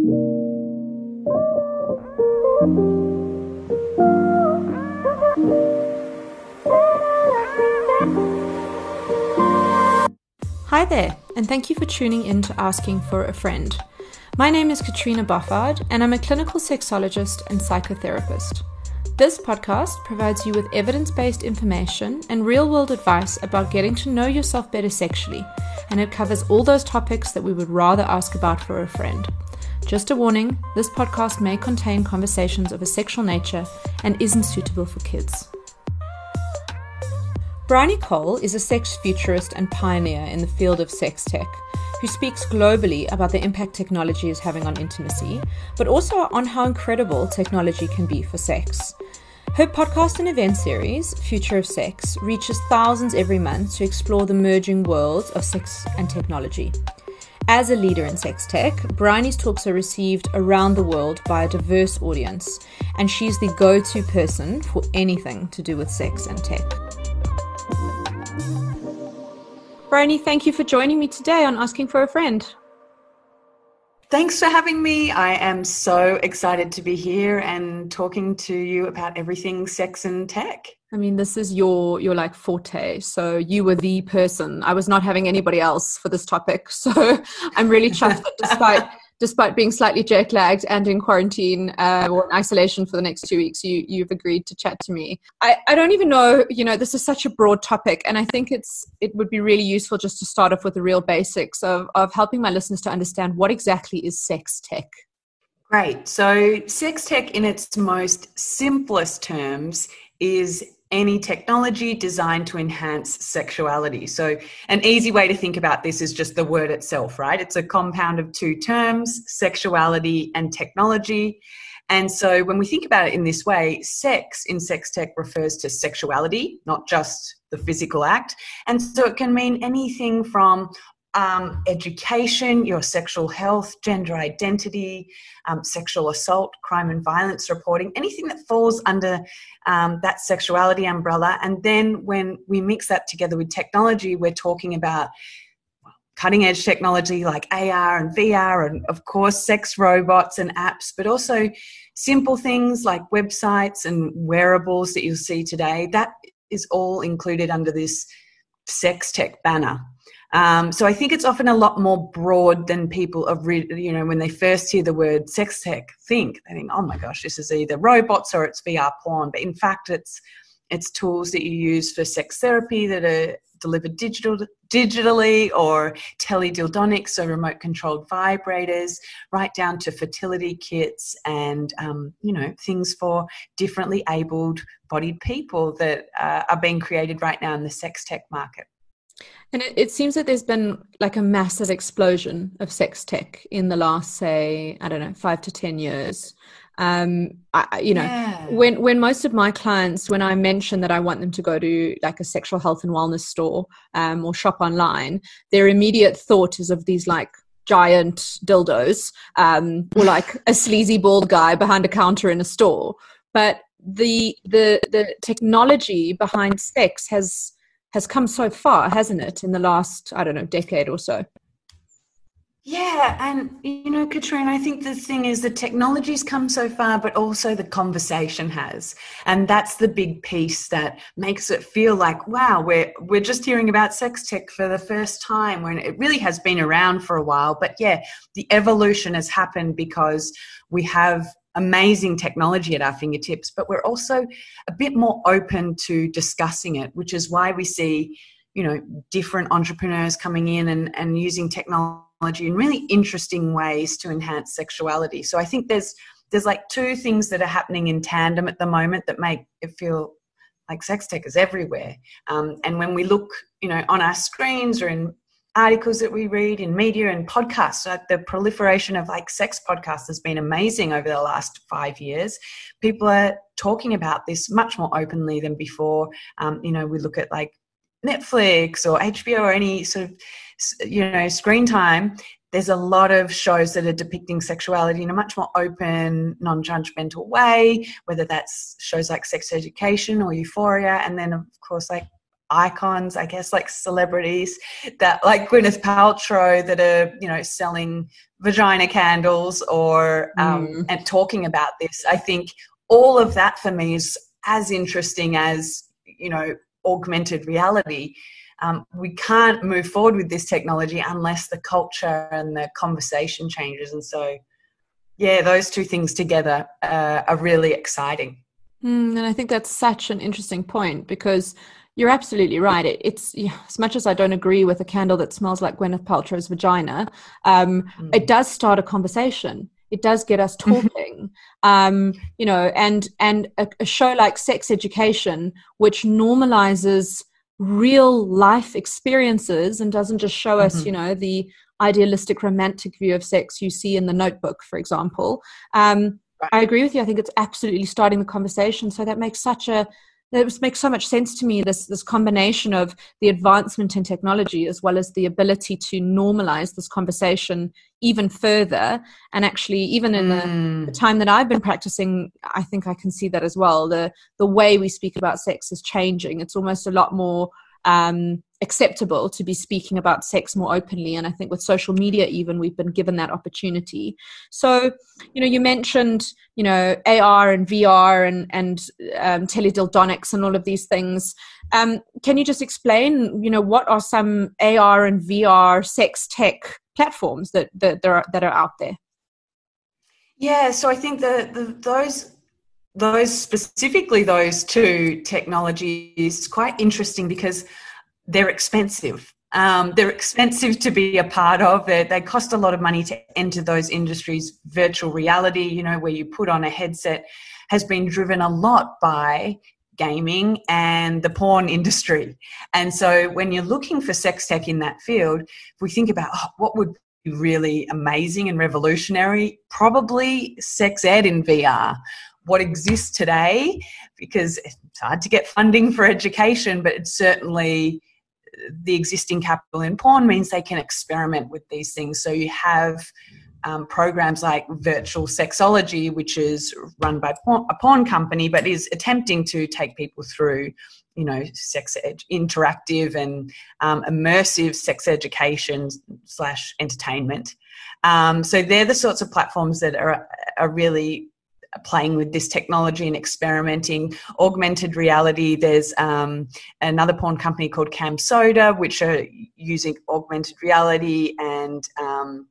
Hi there, and thank you for tuning in to Asking for a Friend. My name is Katrina Buffard, and I'm a clinical sexologist and psychotherapist. This podcast provides you with evidence based information and real world advice about getting to know yourself better sexually, and it covers all those topics that we would rather ask about for a friend. Just a warning this podcast may contain conversations of a sexual nature and isn't suitable for kids. Bryony Cole is a sex futurist and pioneer in the field of sex tech who speaks globally about the impact technology is having on intimacy, but also on how incredible technology can be for sex. Her podcast and event series, Future of Sex, reaches thousands every month to explore the merging worlds of sex and technology. As a leader in sex tech, Bryony's talks are received around the world by a diverse audience, and she's the go to person for anything to do with sex and tech. Bryony, thank you for joining me today on Asking for a Friend. Thanks for having me. I am so excited to be here and talking to you about everything sex and tech. I mean, this is your your like forte. So you were the person. I was not having anybody else for this topic. So I'm really chuffed that despite despite being slightly jet lagged and in quarantine uh, or in isolation for the next two weeks, you you've agreed to chat to me. I, I don't even know, you know, this is such a broad topic, and I think it's it would be really useful just to start off with the real basics of of helping my listeners to understand what exactly is sex tech. Great. So, sex tech, in its most simplest terms, is any technology designed to enhance sexuality. So, an easy way to think about this is just the word itself, right? It's a compound of two terms sexuality and technology. And so, when we think about it in this way, sex in sex tech refers to sexuality, not just the physical act. And so, it can mean anything from um, education, your sexual health, gender identity, um, sexual assault, crime and violence reporting, anything that falls under um, that sexuality umbrella. And then when we mix that together with technology, we're talking about cutting edge technology like AR and VR, and of course, sex robots and apps, but also simple things like websites and wearables that you'll see today. That is all included under this sex tech banner. Um, so I think it's often a lot more broad than people of re- you know, when they first hear the word sex tech, think they think, oh my gosh, this is either robots or it's VR porn. But in fact, it's it's tools that you use for sex therapy that are delivered digital digitally or teledildonics, so remote controlled vibrators, right down to fertility kits and um, you know things for differently abled bodied people that uh, are being created right now in the sex tech market. And it, it, seems that there's been like a massive explosion of sex tech in the last, say, I don't know, five to 10 years. Um, I, you know, yeah. when, when most of my clients, when I mention that I want them to go to like a sexual health and wellness store um, or shop online, their immediate thought is of these like giant dildos um, or like a sleazy bald guy behind a counter in a store. But the, the, the technology behind sex has, has come so far, hasn't it, in the last, I don't know, decade or so? Yeah, and you know, Katrine, I think the thing is the technology's come so far, but also the conversation has, and that's the big piece that makes it feel like, wow, we're we're just hearing about sex tech for the first time when it really has been around for a while. But yeah, the evolution has happened because we have amazing technology at our fingertips, but we're also a bit more open to discussing it, which is why we see, you know, different entrepreneurs coming in and, and using technology in really interesting ways to enhance sexuality. So I think there's there's like two things that are happening in tandem at the moment that make it feel like sex tech is everywhere. Um, and when we look, you know, on our screens or in articles that we read in media and podcasts. Like the proliferation of like sex podcasts has been amazing over the last five years. People are talking about this much more openly than before. Um, you know, we look at like Netflix or HBO or any sort of you know screen time. There's a lot of shows that are depicting sexuality in a much more open, non-judgmental way. Whether that's shows like Sex Education or Euphoria, and then of course like icons, I guess, like celebrities that, like Gwyneth Paltrow, that are you know selling vagina candles or um, mm. and talking about this. I think all of that for me is as interesting as you know augmented reality. Um, we can't move forward with this technology unless the culture and the conversation changes. And so, yeah, those two things together uh, are really exciting. Mm, and I think that's such an interesting point because you're absolutely right. It, it's yeah, as much as I don't agree with a candle that smells like Gwyneth Paltrow's vagina, um, mm. it does start a conversation. It does get us talking, um, you know, and and a, a show like Sex Education, which normalizes real life experiences and doesn't just show us, mm-hmm. you know, the idealistic romantic view of sex you see in the Notebook, for example. Um, I agree with you. I think it's absolutely starting the conversation. So that makes such a it makes so much sense to me this this combination of the advancement in technology as well as the ability to normalize this conversation even further. And actually even in mm. the, the, time that i've been practicing i think i can see that as well. The the way we speak about sex is changing. It's almost a lot more um, acceptable to be speaking about sex more openly. And i think with social media even we've been given that opportunity. So you know you mentioned you know ar and vr and and um, teledildonics and all of these things. Um, can you just explain you know what are some ar and vr sex tech platforms that that, that, are, that are out there? Yeah so i think that the, those those specifically those two technologies is quite interesting because they're expensive. Um, they're expensive to be a part of. They, they cost a lot of money to enter those industries. Virtual reality, you know, where you put on a headset, has been driven a lot by gaming and the porn industry. And so when you're looking for sex tech in that field, if we think about oh, what would be really amazing and revolutionary, probably sex ed in VR what exists today because it's hard to get funding for education, but it's certainly the existing capital in porn means they can experiment with these things. So you have um, programs like Virtual Sexology, which is run by a porn company, but is attempting to take people through, you know, sex ed- interactive and um, immersive sex education slash entertainment. Um, so they're the sorts of platforms that are are really playing with this technology and experimenting. Augmented reality, there's um, another porn company called CamSoda, which are using augmented reality and um,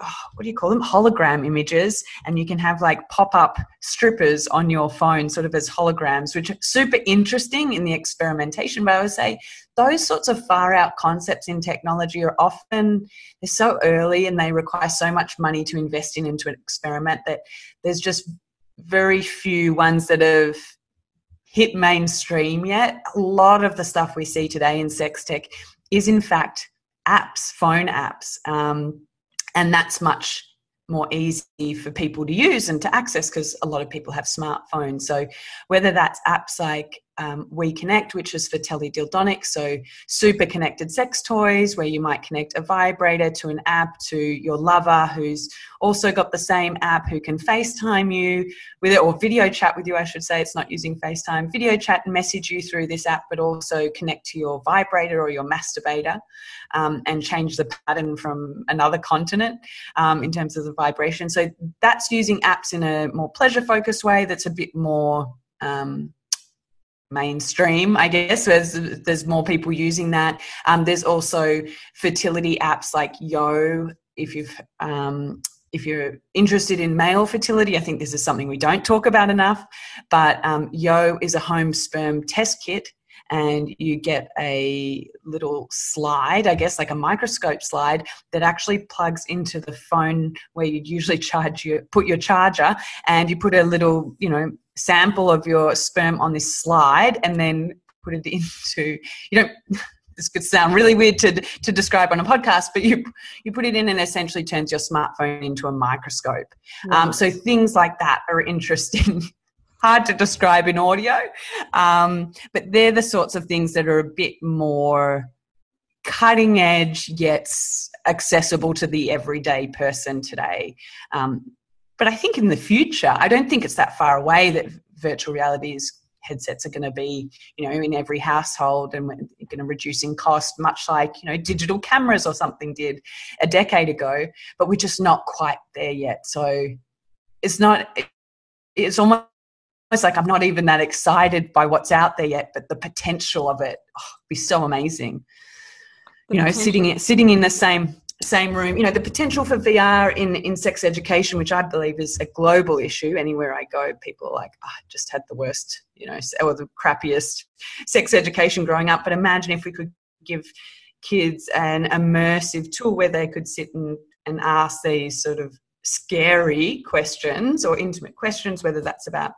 oh, what do you call them? Hologram images. And you can have like pop-up strippers on your phone sort of as holograms which are super interesting in the experimentation. But i would say those sorts of far out concepts in technology are often they're so early and they require so much money to invest in into an experiment that there's just very few ones that have hit mainstream yet. A lot of the stuff we see today in sex tech is, in fact, apps, phone apps. Um, and that's much more easy for people to use and to access because a lot of people have smartphones. So, whether that's apps like um, We Connect, which is for teledildonics, so super connected sex toys where you might connect a vibrator to an app to your lover who's also got the same app who can FaceTime you with it or video chat with you, I should say. It's not using FaceTime, video chat and message you through this app, but also connect to your vibrator or your masturbator um, and change the pattern from another continent um, in terms of the vibration. So, that's using apps in a more pleasure focused way that's a bit more. Um, mainstream i guess there's there's more people using that. Um, there's also fertility apps like yo if you've um, if you're interested in male fertility i think this is something we don't talk about enough but um, yo is a home sperm test kit and you get a little slide, I guess like a microscope slide that actually plugs into the phone where you'd usually charge your put your charger and you put a little, you know, sample of your sperm on this slide and then put it into you don't this could sound really weird to, to describe on a podcast, but you you put it in and essentially turns your smartphone into a microscope. Um, so things like that are interesting. Hard to describe in audio, um, but they're the sorts of things that are a bit more cutting edge yet accessible to the everyday person today. Um, but I think in the future, I don't think it's that far away that virtual reality is headsets are going to be you know in every household and going to reduce in cost much like you know digital cameras or something did a decade ago but we're just not quite there yet so it's not it's almost like i'm not even that excited by what's out there yet but the potential of it oh, be so amazing the you know potential. sitting sitting in the same same room. You know, the potential for VR in, in sex education, which I believe is a global issue. Anywhere I go, people are like, oh, I just had the worst, you know, or the crappiest sex education growing up. But imagine if we could give kids an immersive tool where they could sit and, and ask these sort of scary questions or intimate questions, whether that's about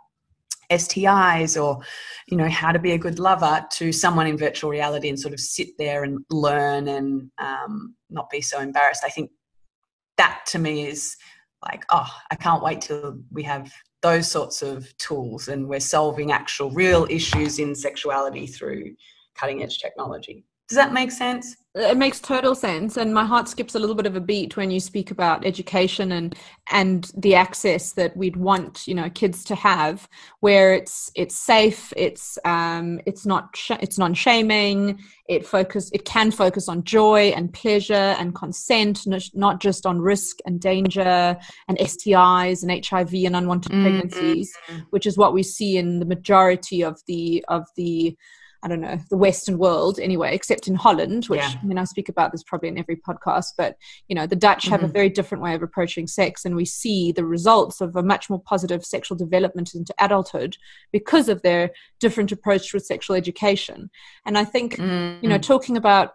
STIs or, you know, how to be a good lover to someone in virtual reality and sort of sit there and learn and um, not be so embarrassed. I think that to me is like, oh, I can't wait till we have those sorts of tools and we're solving actual real issues in sexuality through cutting edge technology. Does that make sense? It makes total sense, and my heart skips a little bit of a beat when you speak about education and and the access that we'd want you know kids to have, where it's it's safe, it's um, it's not sh- it's non shaming, it focus it can focus on joy and pleasure and consent, not just on risk and danger and STIs and HIV and unwanted mm-hmm. pregnancies, which is what we see in the majority of the of the I don't know, the Western world anyway, except in Holland, which yeah. I mean, I speak about this probably in every podcast, but you know, the Dutch mm-hmm. have a mm-hmm. very different way of approaching sex, and we see the results of a much more positive sexual development into adulthood because of their different approach with sexual education. And I think, mm-hmm. you know, mm-hmm. talking about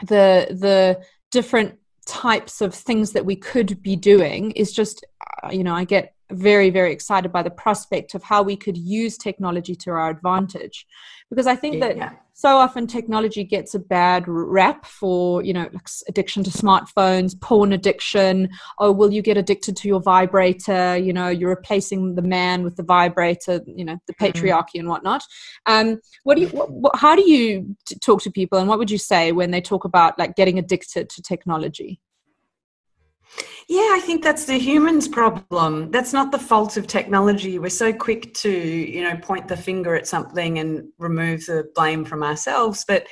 the the different types of things that we could be doing is just, uh, you know, I get very, very excited by the prospect of how we could use technology to our advantage. Because I think yeah. that so often technology gets a bad rap for, you know, like addiction to smartphones, porn addiction. Oh, will you get addicted to your vibrator? You know, you're replacing the man with the vibrator, you know, the mm-hmm. patriarchy mm. and whatnot. Um, what do you, what, what, how do you talk to people and what would you say when they talk about like getting addicted to technology? Yeah, I think that's the humans' problem. That's not the fault of technology. We're so quick to, you know, point the finger at something and remove the blame from ourselves. But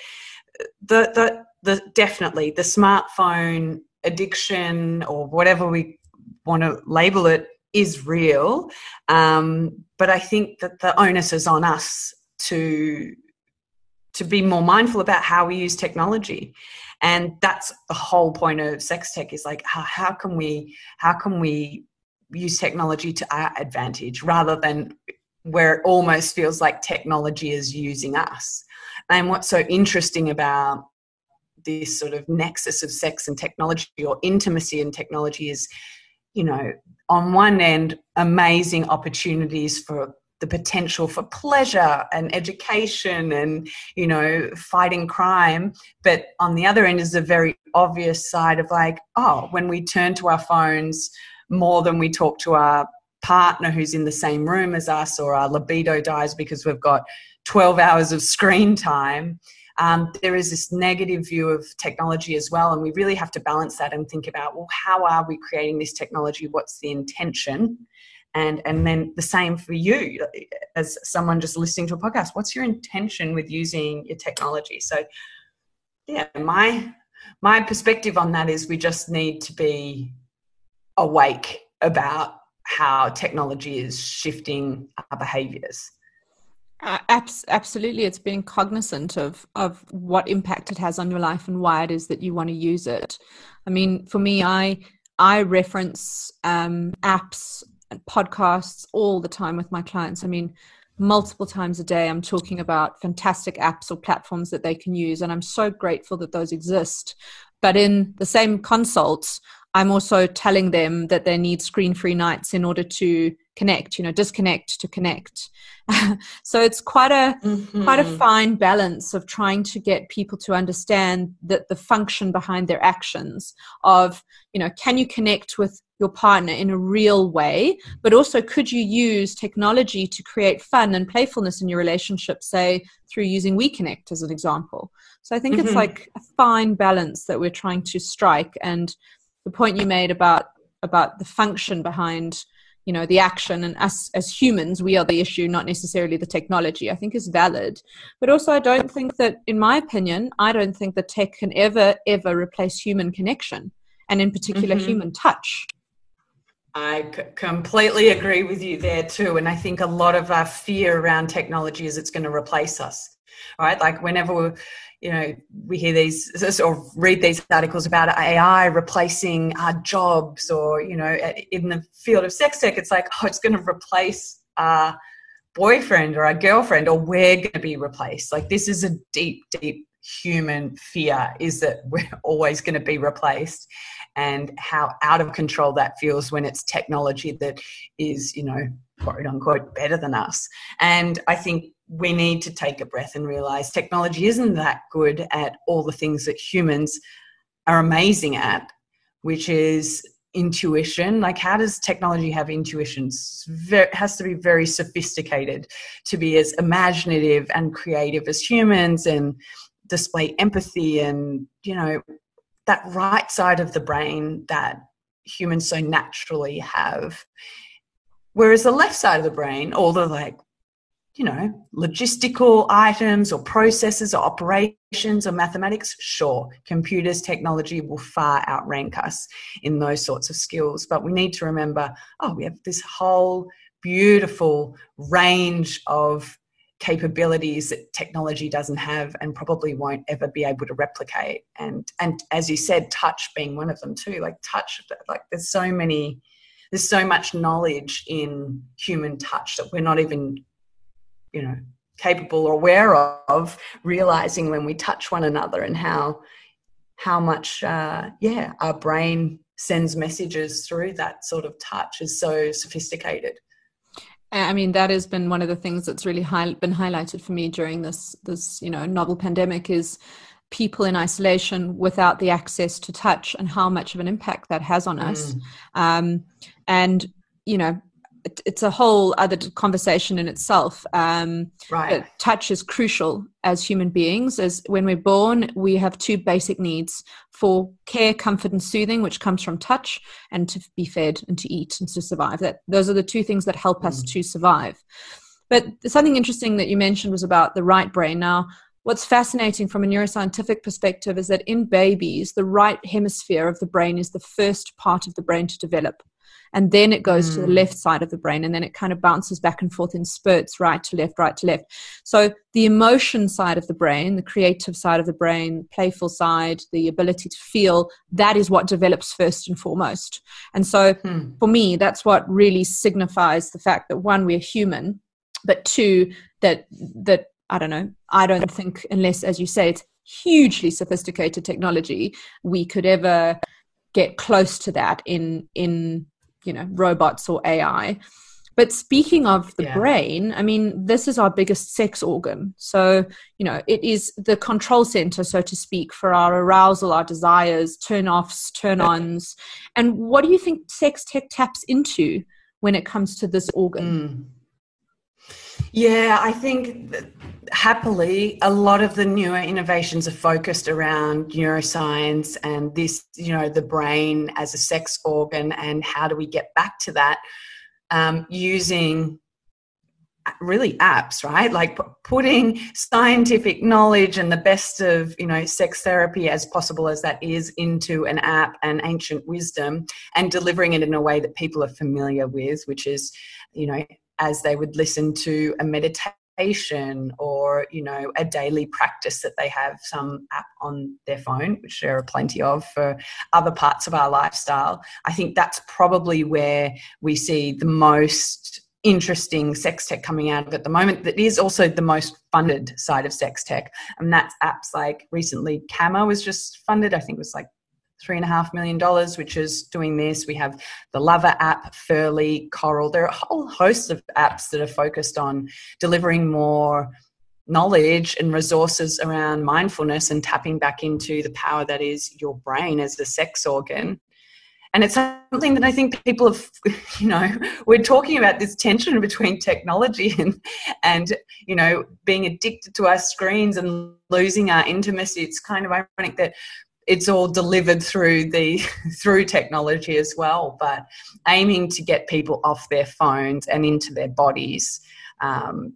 the the the definitely the smartphone addiction or whatever we want to label it is real. Um, but I think that the onus is on us to to be more mindful about how we use technology and that's the whole point of sex tech is like how, how can we how can we use technology to our advantage rather than where it almost feels like technology is using us? And what's so interesting about this sort of nexus of sex and technology or intimacy and technology is you know on one end amazing opportunities for the potential for pleasure and education and you know fighting crime. But on the other end is a very obvious side of like oh when we turn to our phones more than we talk to our partner who's in the same room as us or our libido dies because we've got 12 hours of screen time um, there is this negative view of technology as well. And we really have to balance that and think about well how are we creating this technology? What's the intention and and then the same for you as someone just listening to a podcast what's your intention with using your technology? So yeah my my perspective on that is we just need to be awake about how technology is shifting our behaviors. Uh, abs- absolutely. It's being cognizant of of what impact it has on your life and why it is that you want to use it. I mean for me i i reference um, apps podcasts all the time with my clients. I mean, multiple times a day, I'm talking about fantastic apps or platforms that they can use. And I'm so grateful that those exist. But in the same consults, I'm also telling them that they need screen free nights in order to connect, you know, disconnect to connect. so it's quite a mm-hmm. quite a fine balance of trying to get people to understand that the function behind their actions of, you know, can you connect with your partner in a real way, but also could you use technology to create fun and playfulness in your relationship, say through using WeConnect as an example. So I think mm-hmm. it's like a fine balance that we're trying to strike. And the point you made about about the function behind you know the action and us as humans we are the issue not necessarily the technology i think is valid but also i don't think that in my opinion i don't think that tech can ever ever replace human connection and in particular mm-hmm. human touch I c- completely agree with you there too. And I think a lot of our fear around technology is it's going to replace us. Right? Like whenever you know, we hear these or read these articles about AI replacing our jobs, or you know, in the field of sex tech, it's like, oh, it's going to replace our boyfriend or our girlfriend, or we're going to be replaced. Like this is a deep, deep human fear is that we're always going to be replaced and how out of control that feels when it's technology that is, you know, quote unquote, better than us. And I think we need to take a breath and realize technology isn't that good at all the things that humans are amazing at, which is intuition like how does technology have intuition it has to be very sophisticated to be as imaginative and creative as humans and display empathy and you know that right side of the brain that humans so naturally have. Whereas the left side of the brain, all the like, you know, logistical items or processes or operations or mathematics, sure, computers, technology will far outrank us in those sorts of skills. But we need to remember oh, we have this whole beautiful range of capabilities that technology doesn't have and probably won't ever be able to replicate and and as you said touch being one of them too like touch like there's so many there's so much knowledge in human touch that we're not even you know capable or aware of realizing when we touch one another and how how much uh, yeah our brain sends messages through that sort of touch is so sophisticated I mean, that has been one of the things that's really high, been highlighted for me during this this you know novel pandemic is people in isolation without the access to touch and how much of an impact that has on us. Mm. Um, and you know, it, it's a whole other conversation in itself. Um, right. touch is crucial as human beings. As when we're born, we have two basic needs for care, comfort, and soothing, which comes from touch, and to be fed and to eat and to survive. That those are the two things that help mm. us to survive. But something interesting that you mentioned was about the right brain. Now, what's fascinating from a neuroscientific perspective is that in babies, the right hemisphere of the brain is the first part of the brain to develop and then it goes mm. to the hmm. left side of the brain and then it kind of bounces back and forth in spurts right to left right to left so the emotion side of the brain the creative side of the brain playful side the ability to feel that is what develops first and foremost and so mm. for me that's what really signifies the fact that one we're human but two that that i don't know i don't think unless as you say it's hugely sophisticated technology we could ever get close to that in in you know robots or ai but speaking of the yeah. brain, I mean, this is our biggest sex organ. So, you know, it is the control center, so to speak, for our arousal, our desires, turn offs, turn ons. And what do you think sex tech taps into when it comes to this organ? Mm. Yeah, I think happily a lot of the newer innovations are focused around neuroscience and this you know the brain as a sex organ and how do we get back to that um, using really apps right? Like putting scientific knowledge and the best of you know sex therapy as possible as that is into an app and ancient wisdom and delivering it in a way that people are familiar with which is you know as they would listen to a meditation or you know a daily practice that they have some app on their phone which there are plenty of for other parts of our lifestyle. I think that's probably where we see the most interesting sex tech coming out of at the moment that is also the most funded side of sex tech. And that's apps like recently Cama was just funded i think it was like three and a half million dollars, which is doing this. We have the Lover app, Ferly, Coral. There are a whole host of apps that are focused on delivering more knowledge and resources around mindfulness and tapping back into the power that is your brain as the sex organ. And it's something that I think people have, you know, we're talking about this tension between technology and, and, you know, being addicted to our screens and losing our intimacy. It's kind of ironic that it's all delivered through the through technology as well but aiming to get people off their phones and into their bodies um,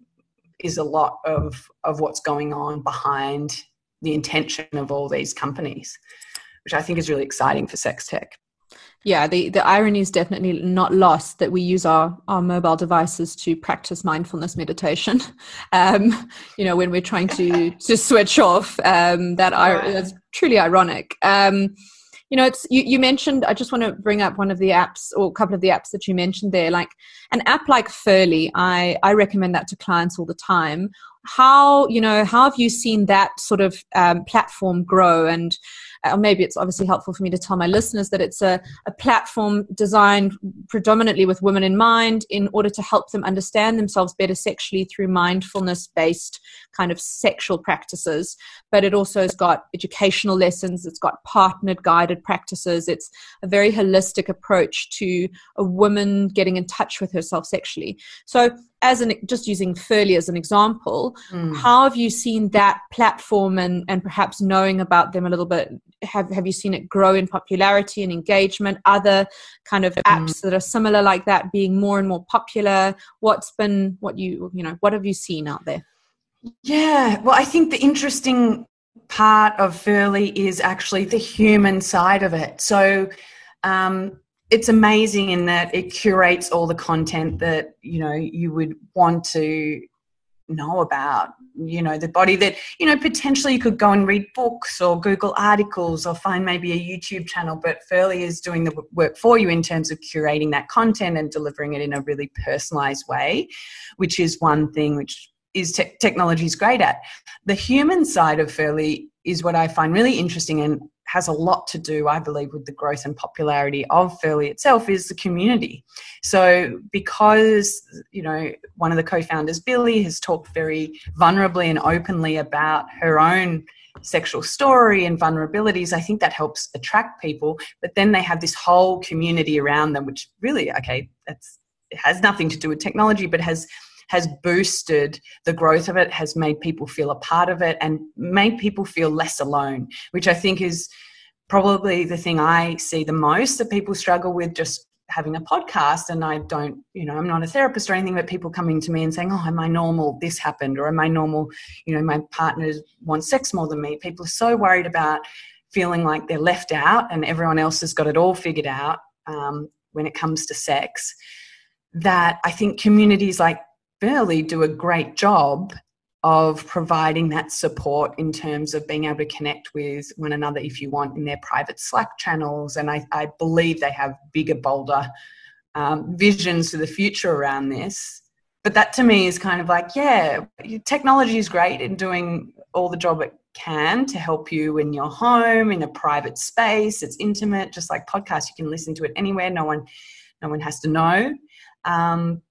is a lot of of what's going on behind the intention of all these companies which i think is really exciting for sex tech yeah the, the irony is definitely not lost that we use our, our mobile devices to practice mindfulness meditation. Um, you know when we're trying to to switch off um, that right. is truly ironic. Um, you know it's you, you mentioned i just want to bring up one of the apps or a couple of the apps that you mentioned there. Like an app like Ferly i i recommend that to clients all the time. How you know how have you seen that sort of um, platform grow? And or maybe it's obviously helpful for me to tell my listeners that it's a, a platform designed predominantly with women in mind in order to help them understand themselves better sexually through mindfulness based kind of sexual practices. But it also has got educational lessons, it's got partnered guided practices, it's a very holistic approach to a woman getting in touch with herself sexually. So as an just using Ferly as an example, mm. how have you seen that platform and and perhaps knowing about them a little bit? Have have you seen it grow in popularity and engagement? Other kind of apps mm. that are similar like that being more and more popular. What's been what you you know what have you seen out there? Yeah, well, I think the interesting part of Ferly is actually the human side of it. So. Um, it's amazing in that it curates all the content that you know you would want to know about you know the body that you know potentially you could go and read books or google articles or find maybe a youtube channel but Ferly is doing the work for you in terms of curating that content and delivering it in a really personalized way which is one thing which is te- technology is great at. The human side of Ferly is what i find really interesting and has a lot to do, I believe, with the growth and popularity of Ferly itself is the community. So, because, you know, one of the co founders, Billie, has talked very vulnerably and openly about her own sexual story and vulnerabilities, I think that helps attract people. But then they have this whole community around them, which really, okay, that's it has nothing to do with technology, but has has boosted the growth of it, has made people feel a part of it, and made people feel less alone, which I think is probably the thing I see the most that people struggle with just having a podcast and I don't, you know, I'm not a therapist or anything, but people coming to me and saying, Oh, am I normal? This happened, or am I normal? You know, my partner wants sex more than me. People are so worried about feeling like they're left out and everyone else has got it all figured out um, when it comes to sex that I think communities like Ferly do a great job of providing that support in terms of being able to connect with one another if you want in their private Slack channels. And I, I believe they have bigger, bolder um, visions for the future around this. But that to me is kind of like, yeah, technology is great in doing all the job it can to help you in your home, in a private space. It's intimate, just like podcasts. You can listen to it anywhere. No one, no one has to know. Um,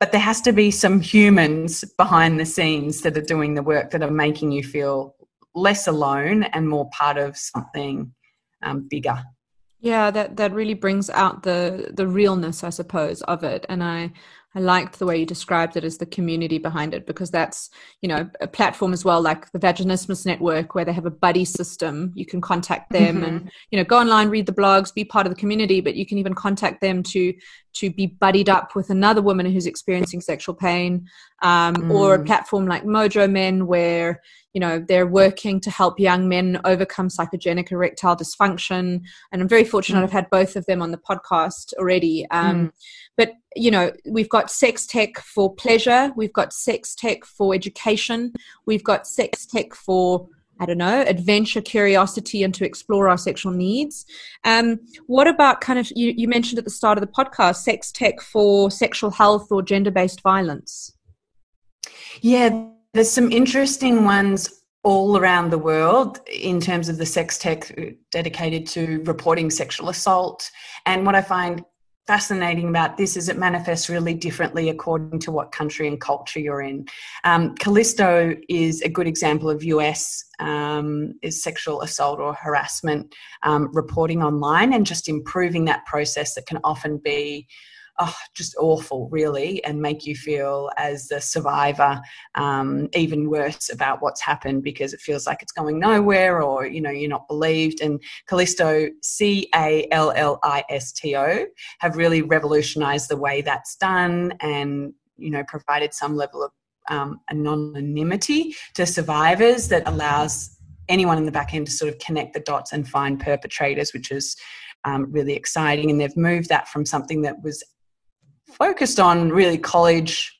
but there has to be some humans behind the scenes that are doing the work that are making you feel less alone and more part of something um, bigger. Yeah that that really brings out the the realness i suppose of it. And i I liked the way you described it as the community behind it because that's, you know, a platform as well, like the Vaginismus Network, where they have a buddy system. You can contact them mm-hmm. and, you know, go online, read the blogs, be part of the community, but you can even contact them to to be buddied up with another woman who's experiencing sexual pain, um, mm. or a mm. platform like Mojo Men, where you know they're working to help young men overcome psychogenic erectile dysfunction and i'm very fortunate mm. i've had both of them on the podcast already um, mm. You know we've got sex tech for pleasure we've got sex tech for education we've got sex tech for I don't know, adventure, curiosity, and to explore our sexual needs. Um, what about kind of, you, you mentioned at the start of the podcast, sex tech for sexual health or gender based violence? Yeah, there's some interesting ones all around the world in terms of the sex tech dedicated to reporting sexual assault. And what I find fascinating about this is it manifests really differently according to what country and culture you're in. Um, Callisto is a good example of US um, is sexual assault or harassment um, reporting online and just improving that process that can often be oh, just awful, really, and make you feel as the survivor um, even worse about what's happened because it feels like it's going nowhere or you know you're not believed. And Callisto, C A L L I S T O, have really revolutionised the way that's done and you know provided some level of um, anonymity to survivors that allows anyone in the back end to sort of connect the dots and find perpetrators, which is um, really exciting. And they've moved that from something that was focused on really college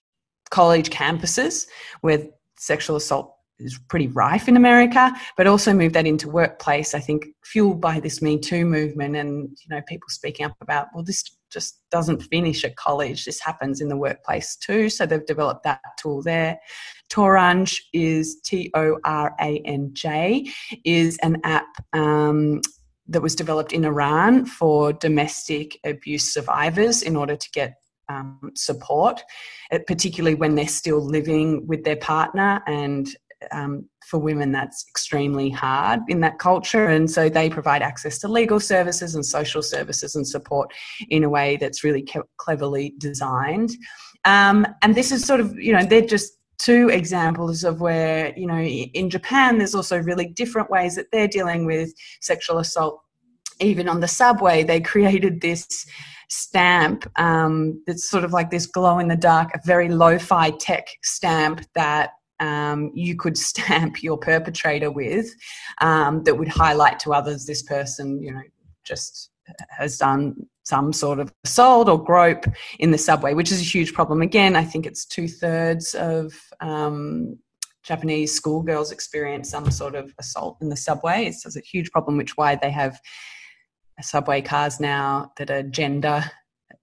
college campuses where sexual assault is pretty rife in America, but also moved that into workplace. I think fueled by this Me Too movement and you know people speaking up about well this just doesn't finish at college. This happens in the workplace too. So they've developed that tool there. Toranj is T O R A N J is an app um, that was developed in Iran for domestic abuse survivors in order to get um, support, uh, particularly when they're still living with their partner. And um, for women, that's extremely hard in that culture. And so they provide access to legal services and social services and support in a way that's really ke- cleverly designed. Um, and this is sort of, you know, they're just two examples of where, you know, in Japan, there's also really different ways that they're dealing with sexual assault. Even on the subway, they created this stamp um, that's sort of like this glow in the dark, a very lo fi tech stamp that um, you could stamp your perpetrator with um, that would highlight to others this person, you know, just has done some sort of assault or grope in the subway, which is a huge problem. Again, I think it's two thirds of um, Japanese schoolgirls experience some sort of assault in the subway. It's, it's a huge problem, which why they have subway cars now that are gender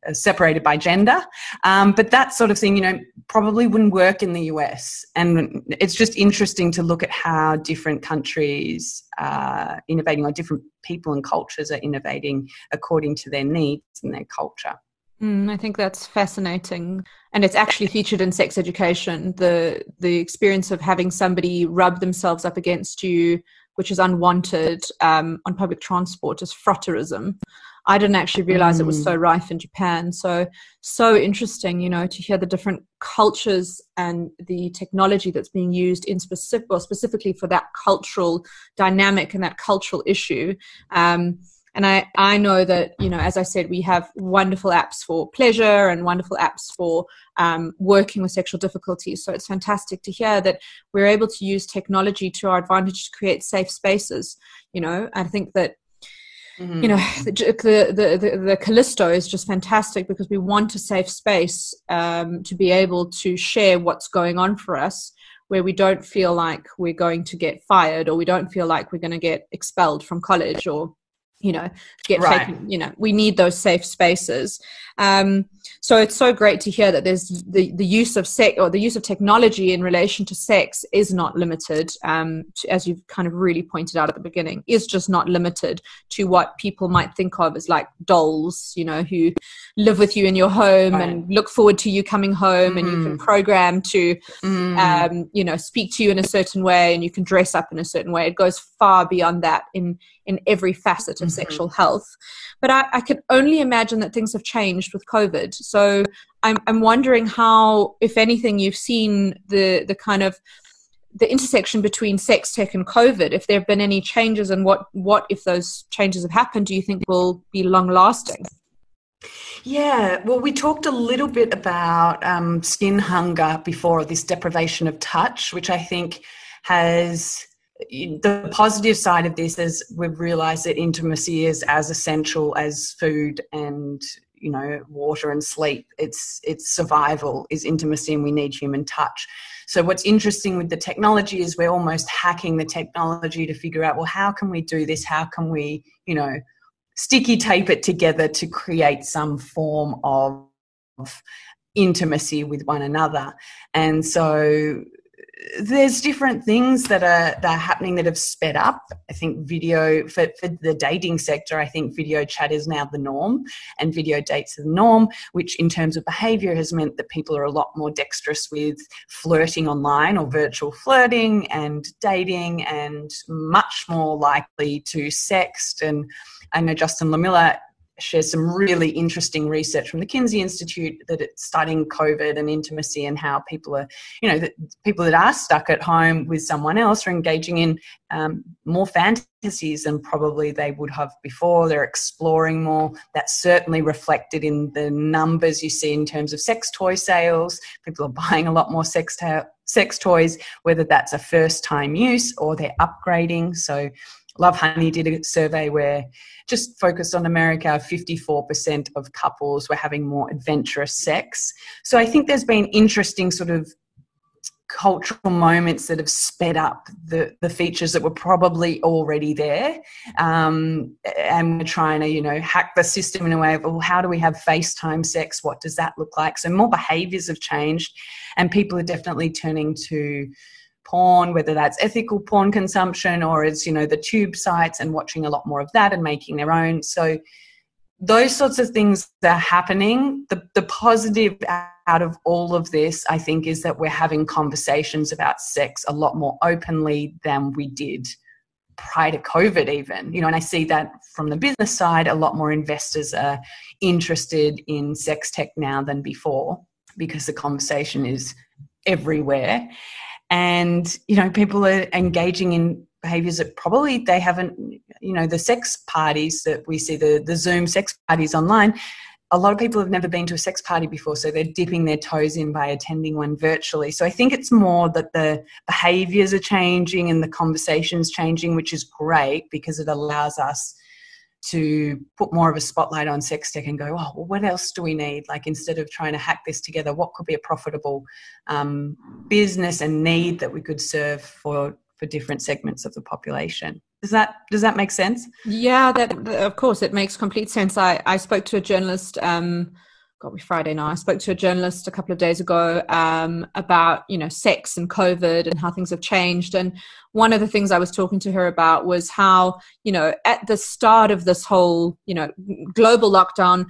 uh, separated by gender. Um, but that sort of thing, you know, probably wouldn't work in the US. And it's just interesting to look at how different countries are innovating, or different people and cultures are innovating according to their needs and their culture. Mm, I think that's fascinating, and it's actually featured in sex education. the The experience of having somebody rub themselves up against you which is unwanted um, on public transport, is frotteurism. I didn't actually realize mm. it was so mm. rife in Japan. So, so interesting, you know, to hear the different cultures and the technology that's being used in specific, or specifically for that cultural dynamic and that cultural issue. Um, and I, I know that, you know, as I said, we have wonderful apps for pleasure and wonderful apps for um, working with sexual difficulties. So it's fantastic to hear that we're able to use technology to our advantage to create safe spaces. You know, I think that Mm-hmm. you know the, the, the the callisto is just fantastic because we want a safe space um, to be able to share what's going on for us where we don't feel like we're going to get fired or we don't feel like we're going to get expelled from college or you know get right. taken you know we need those safe spaces um, so it's so great to hear that there's the, the use of sex or the use of technology in relation to sex is not limited um, to, as you've kind of really pointed out at the beginning is just not limited to what people might think of as like dolls you know who live with you in your home right. and look forward to you coming home mm. and you can mm. program to mm. um, you know speak to you in a certain way and you can dress up in a certain way it goes far beyond that in in every facet of mm-hmm. sexual health but I, I can only imagine that things have changed with covid. So I'm, I'm wondering how if anything you've seen the the kind of the intersection between sex tech and covid. If there have been any changes and what what if those changes have happened do you think will be long lasting yeah, well, we talked a little bit about um, skin hunger before, this deprivation of touch, which I think has the positive side of this is we've realized that intimacy is as essential as food and you know water and sleep it's it's survival is intimacy and we need human touch. So what's interesting with the technology is we're almost hacking the technology to figure out well how can we do this? How can we you know sticky tape it together to create some form of intimacy with one another? And so there's different things that are that are happening that have sped up. I think video for, for the dating sector, I think video chat is now the norm and video dates are the norm, which in terms of behavior has meant that people are a lot more dexterous with flirting online or virtual flirting and dating and much more likely to sext. And I know Justin Lehmiller share some really interesting research from the Kinsey Institute that it's studying COVID and intimacy and how people are, you know, that people that are stuck at home with someone else are engaging in um, more fantasies than probably they would have before. They're exploring more. That's certainly reflected in the numbers you see in terms of sex toy sales. People are buying a lot more sex, sex toys, whether that's a first time use or they're upgrading. So Lovehoney did a survey where just focused on America, 54% of couples were having more adventurous sex. So I think there's been interesting sort of cultural moments that have sped up the, the features that were probably already there. Um, and we're trying to, you know, hack the system in a way of, well, how do we have FaceTime sex? What does that look like? So more behaviors have changed and people are definitely turning to porn, whether that's ethical porn consumption or it's, you know, the tube sites and watching a lot more of that and making their own. So those sorts of things are happening. The, the positive out of all of this, I think, is that we're having conversations about sex a lot more openly than we did prior to COVID, even. You know, and I see that from the business side, a lot more investors are interested in sex tech now than before because the conversation is everywhere and you know people are engaging in behaviors that probably they haven't you know the sex parties that we see the the zoom sex parties online a lot of people have never been to a sex party before so they're dipping their toes in by attending one virtually. So i think it's more that the behaviors are changing and the conversations changing which is great because it allows us to put more of a spotlight on sex tech and go, oh, well, what else do we need? Like instead of trying to hack this together, what could be a profitable um, business and need that we could serve for for different segments of the population? Does that does that make sense? Yeah, that of course it makes complete sense. I I spoke to a journalist. Um, got me Friday now. I spoke to a journalist a couple of days ago um, about you know sex and COVID and how things have changed. And one of the things I was talking to her about was how you know at the start of this whole you know global lockdown,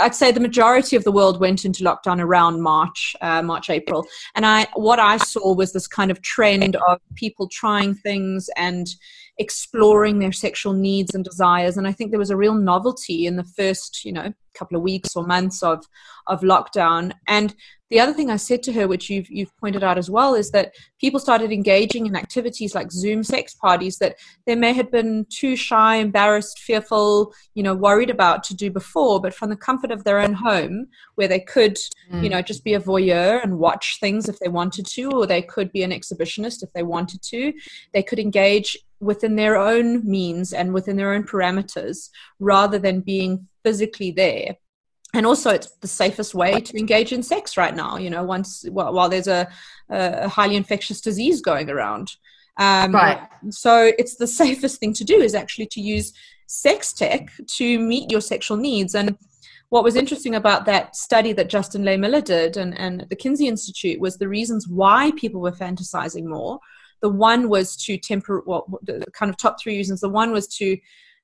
I'd say the majority of the world went into lockdown around March, uh, March April. And I what I saw was this kind of trend of people trying things and exploring their sexual needs and desires. And I think there was a real novelty in the first, you know, couple of weeks or months of of lockdown. And the other thing I said to her, which you've you've pointed out as well, is that people started engaging in activities like Zoom sex parties that they may have been too shy, embarrassed, fearful, you know, worried about to do before, but from the comfort of their own home, where they could, mm. you know, just be a voyeur and watch things if they wanted to, or they could be an exhibitionist if they wanted to. They could engage within their own means and within their own parameters rather than being physically there. And also it's the safest way to engage in sex right now you know once while, while there's a, a, highly infectious disease going around. Um, right. so it's the safest thing to do is actually to use sex tech to meet your sexual needs. And what was interesting about that study that Justin Lehmiller did and, and the Kinsey Institute was the reasons why people were fantasizing more the one was to temper, well, the kind of top three reasons. The one was to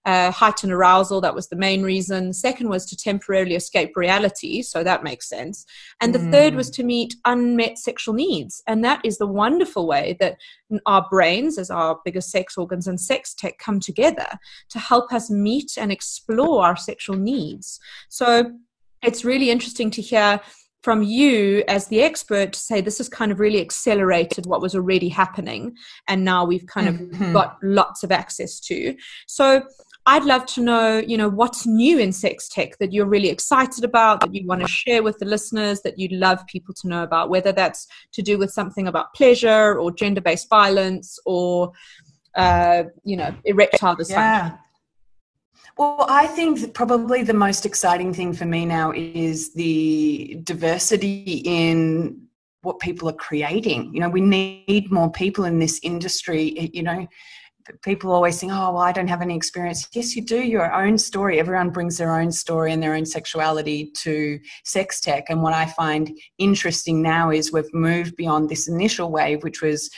uh, heighten arousal. That was the main reason. Second was to temporarily escape reality. So that makes sense. And the mm. third was to meet unmet sexual needs. And that is the wonderful way that our brains, as our biggest sex organs and sex tech, come together to help us meet and explore our sexual needs. So it's really interesting to hear from you as the expert to say this has kind of really accelerated what was already happening and now we've kind of mm-hmm. got lots of access to so i'd love to know you know what's new in sex tech that you're really excited about that you want to share with the listeners that you'd love people to know about whether that's to do with something about pleasure or gender-based violence or uh, you know erectile dysfunction yeah. Well, I think probably the most exciting thing for me now is the diversity in what people are creating. You know, we need more people in this industry. You know, people always think, oh, well, I don't have any experience. Yes, you do. Your own story. Everyone brings their own story and their own sexuality to sex tech. And what I find interesting now is we've moved beyond this initial wave, which was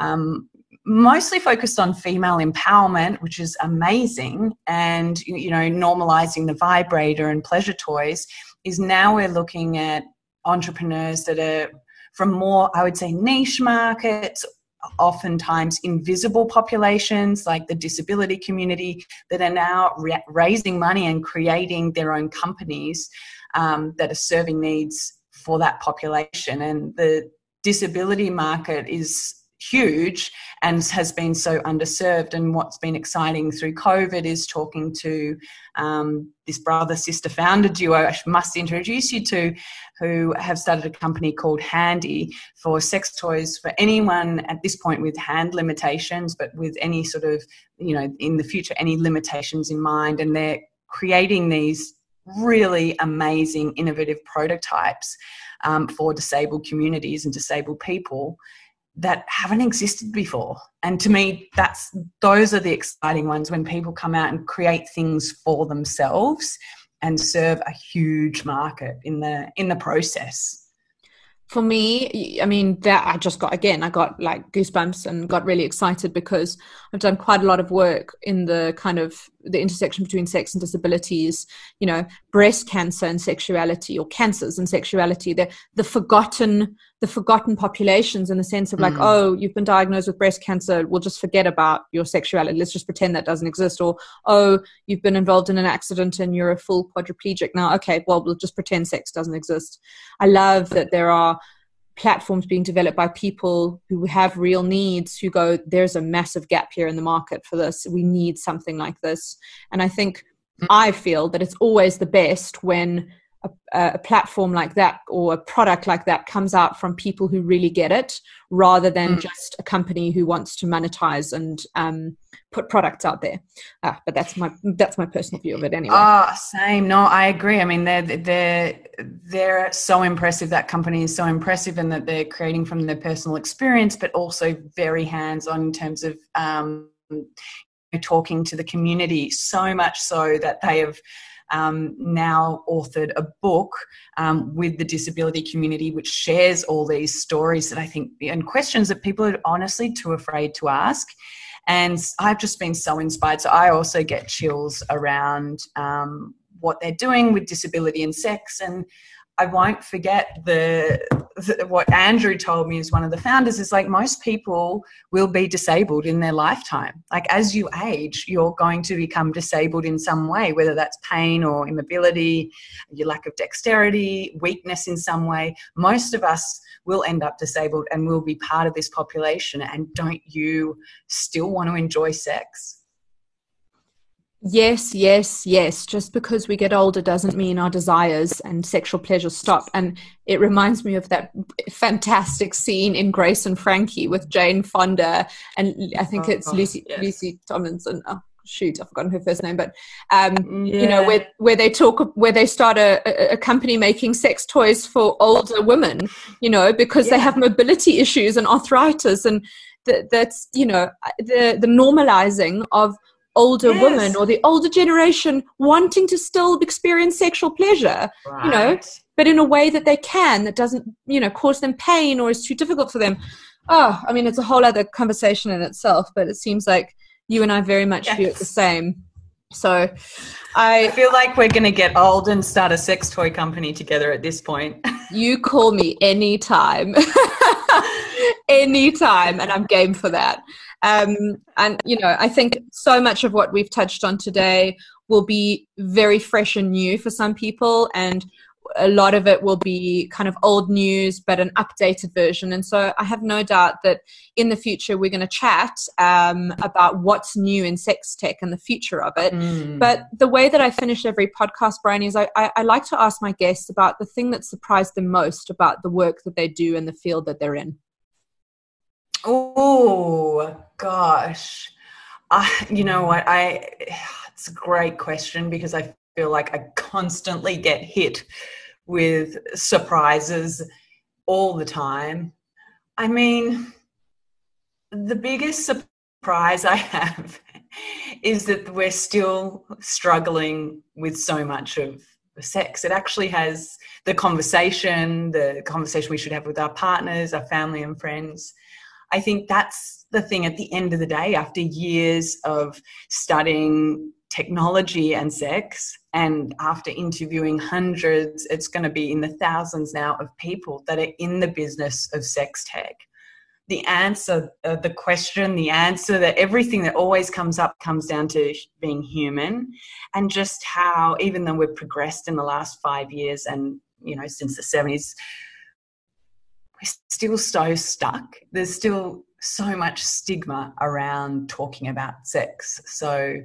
um, mostly focused on female empowerment, which is amazing, and you know, normalizing the vibrator and pleasure toys. Is now we're looking at entrepreneurs that are from more, I would say, niche markets oftentimes invisible populations like the disability community that are now re- raising money and creating their own companies um, that are serving needs for that population. And the disability market is huge and has been so underserved. And what's been exciting through COVID is talking to um, this brother sister founder duo, I must introduce you to, who have started a company called Handy for sex toys for anyone at this point with hand limitations, but with any sort of, you know, in the future, any limitations in mind. And they're creating these really amazing, innovative prototypes um, for disabled communities and disabled people that haven't existed before. And to me that's those are the exciting ones when people come out and create things for themselves and serve a huge market in the in the process. For me i mean that i just got again i got like goosebumps and got really excited because i've done quite a lot of work in the kind of the intersection between sex and disabilities you know breast cancer and sexuality or cancers and sexuality the the forgotten the forgotten populations in the sense of like, mm. oh, you've been diagnosed with breast cancer, we'll just forget about your sexuality. Let's just pretend that doesn't exist. Or, oh, you've been involved in an accident and you're a full quadriplegic now. Okay, well, we'll just pretend sex doesn't exist. I love that there are platforms being developed by people who have real needs who go, there's a massive gap here in the market for this. We need something like this. And I think mm. I feel that it's always the best when a, a, platform like that or a product like that comes out from people who really get it rather than mm. just a company who wants to monetize and um, put products out there. Ah, but that's my that's my personal view of it anyway. Ah oh, same. No i agree. I mean they're they're they're so impressive. That company is so impressive and that they're creating from their personal experience but also very hands on in terms of um, talking to the community. So much so that they have um, now authored a book um, with the disability community, which shares all these stories that I think and questions that people are honestly too afraid to ask. And I've just been so inspired. So I also get chills around um, what they're doing with disability and sex. And I won't forget the, what Andrew told me as one of the founders is like most people will be disabled in their lifetime. Like as you age, you're going to become disabled in some way, whether that's pain or immobility, your lack of dexterity, weakness in some way. Most of us will end up disabled and will be part of this population. And don't you still want to enjoy sex? Yes, yes, yes. Just because we get older doesn't mean our desires and sexual pleasure stop. And it reminds me of that fantastic scene in Grace and Frankie with Jane Fonda and I think it's oh, Lucy yes. Lucy Tomlinson. Oh, shoot, I've forgotten her first name, but um, yeah. you know where where they talk where they start a, a, company making sex toys for older women. You know because yeah. they have mobility issues and arthritis and that that's you know the the normalizing of older yes. women or the older generation wanting to still experience sexual pleasure right. you know but in a way that they can that doesn't you know cause them pain or is too difficult for them oh i mean it's a whole other conversation in itself but it seems like you and i very much yes. view it the same so I, I feel like we're going to get old and start a sex toy company together at this point. you call me anytime. anytime. And I'm game for that. Um, and, you know, I think so much of what we've touched on today will be very fresh and new for some people. And a lot of it will be kind of old news, but an updated version. And so I have no doubt that in the future we're going to chat um, about what's new in sex tech and the future of it. Mm. But the way that I finish every podcast, Bryony, is I, I, I like to ask my guests about the thing that surprised them most about the work that they do in the field that they're in. Oh gosh, I, you know what? I it's a great question because I feel like I constantly get hit with surprises all the time. I mean, the biggest surprise I have is that we're still struggling with so much of sex. It actually has the conversation, the conversation we should have with our partners, our family, and friends I think that's the thing at the end of the day, after years of studying technology and sex, and after interviewing hundreds, it's going to be in the thousands now of people that are in the business of sex tech. the answer, uh, the question, the answer, that everything that always comes up comes down to being human, and just how even though we've progressed in the last five years and you know since the seventies, we're still so stuck. There's still so much stigma around talking about sex. So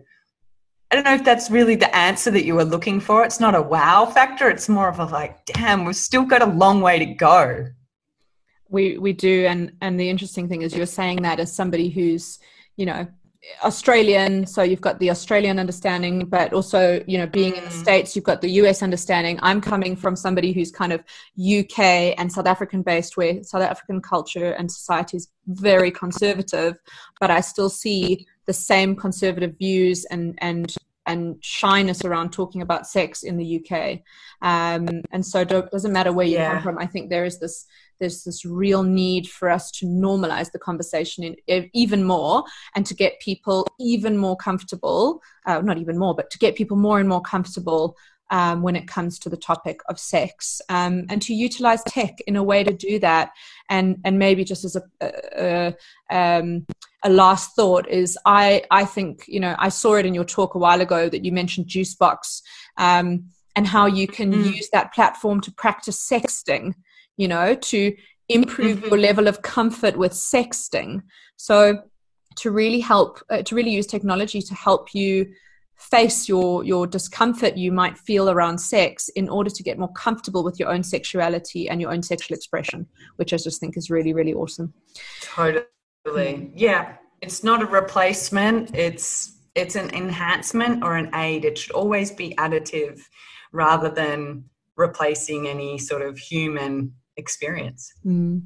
I don't know if that's really the answer that you were looking for. It's not a wow factor. It's more of a like, damn, we've still got a long way to go we we do and and the interesting thing is you're saying that as somebody who's you know Australian, so you've got the Australian understanding, but also, you know, being in the mm. States, you've got the US understanding. I'm coming from somebody who's kind of UK and South African based, where South African culture and society is very conservative, but I still see the same conservative views and, and, and shyness around talking about sex in the UK. Um, and so it doesn't matter where you yeah. come from. I think there is this there's this real need for us to normalize the conversation in, even more and to get people even more comfortable uh, not even more but to get people more and more comfortable um, when it comes to the topic of sex um, and to utilize tech in a way to do that and and maybe just as a, a, a, um, a last thought is I I think you know I saw it in your talk a while ago that you mentioned Juicebox um, and how you can mm. use that platform to practice sexting you know, to improve mm-hmm. your level of comfort with sexting. So to really help, uh, to really use technology to help you face your your discomfort you might feel around sex in order to get more comfortable with your own sexuality and your own sexual expression which i just think is really really awesome. Totally. Yeah. It's not a replacement. It's it's an enhancement or an aid. It should always be additive rather than replacing any sort of human experience. Mm.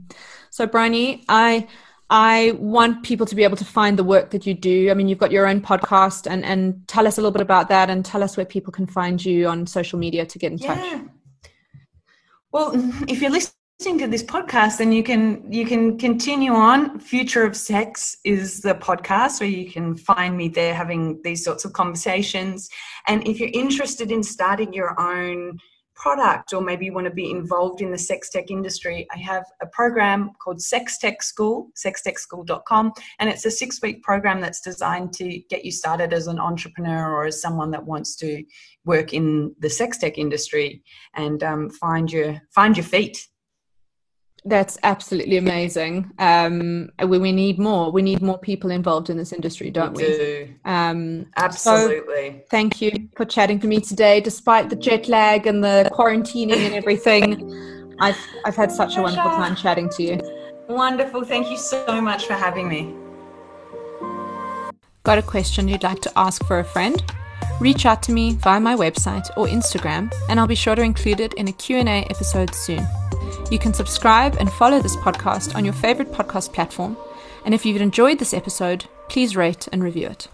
So, Bryony, I I want people to be able to find the work that you do. I mean, you've got your own podcast, and and tell us a little bit about that, and tell us where people can find you on social media to get in yeah. touch. Well, if you're listening to this podcast, then you can you can continue on. Future of Sex is the podcast where you can find me there having these sorts of conversations. And if you're interested in starting your own product or maybe you want to be involved in the sex tech industry, I have a program called Sex Tech School, sextechschool.com, and it's a six week program that's designed to get you started as an entrepreneur or as someone that wants to work in the sex tech industry and um, find your find your feet that's absolutely amazing. Um, we, we need more. We need more people involved in this industry, don't we? we? Do. Um, absolutely. So thank you for chatting to me today, despite the jet lag and the quarantining and everything. I've I've had such a wonderful time chatting to you. Wonderful. Thank you so much for having me. Got a question you'd like to ask for a friend? Reach out to me via my website or Instagram, and I'll be sure to include it in a Q&A episode soon. You can subscribe and follow this podcast on your favorite podcast platform. And if you've enjoyed this episode, please rate and review it.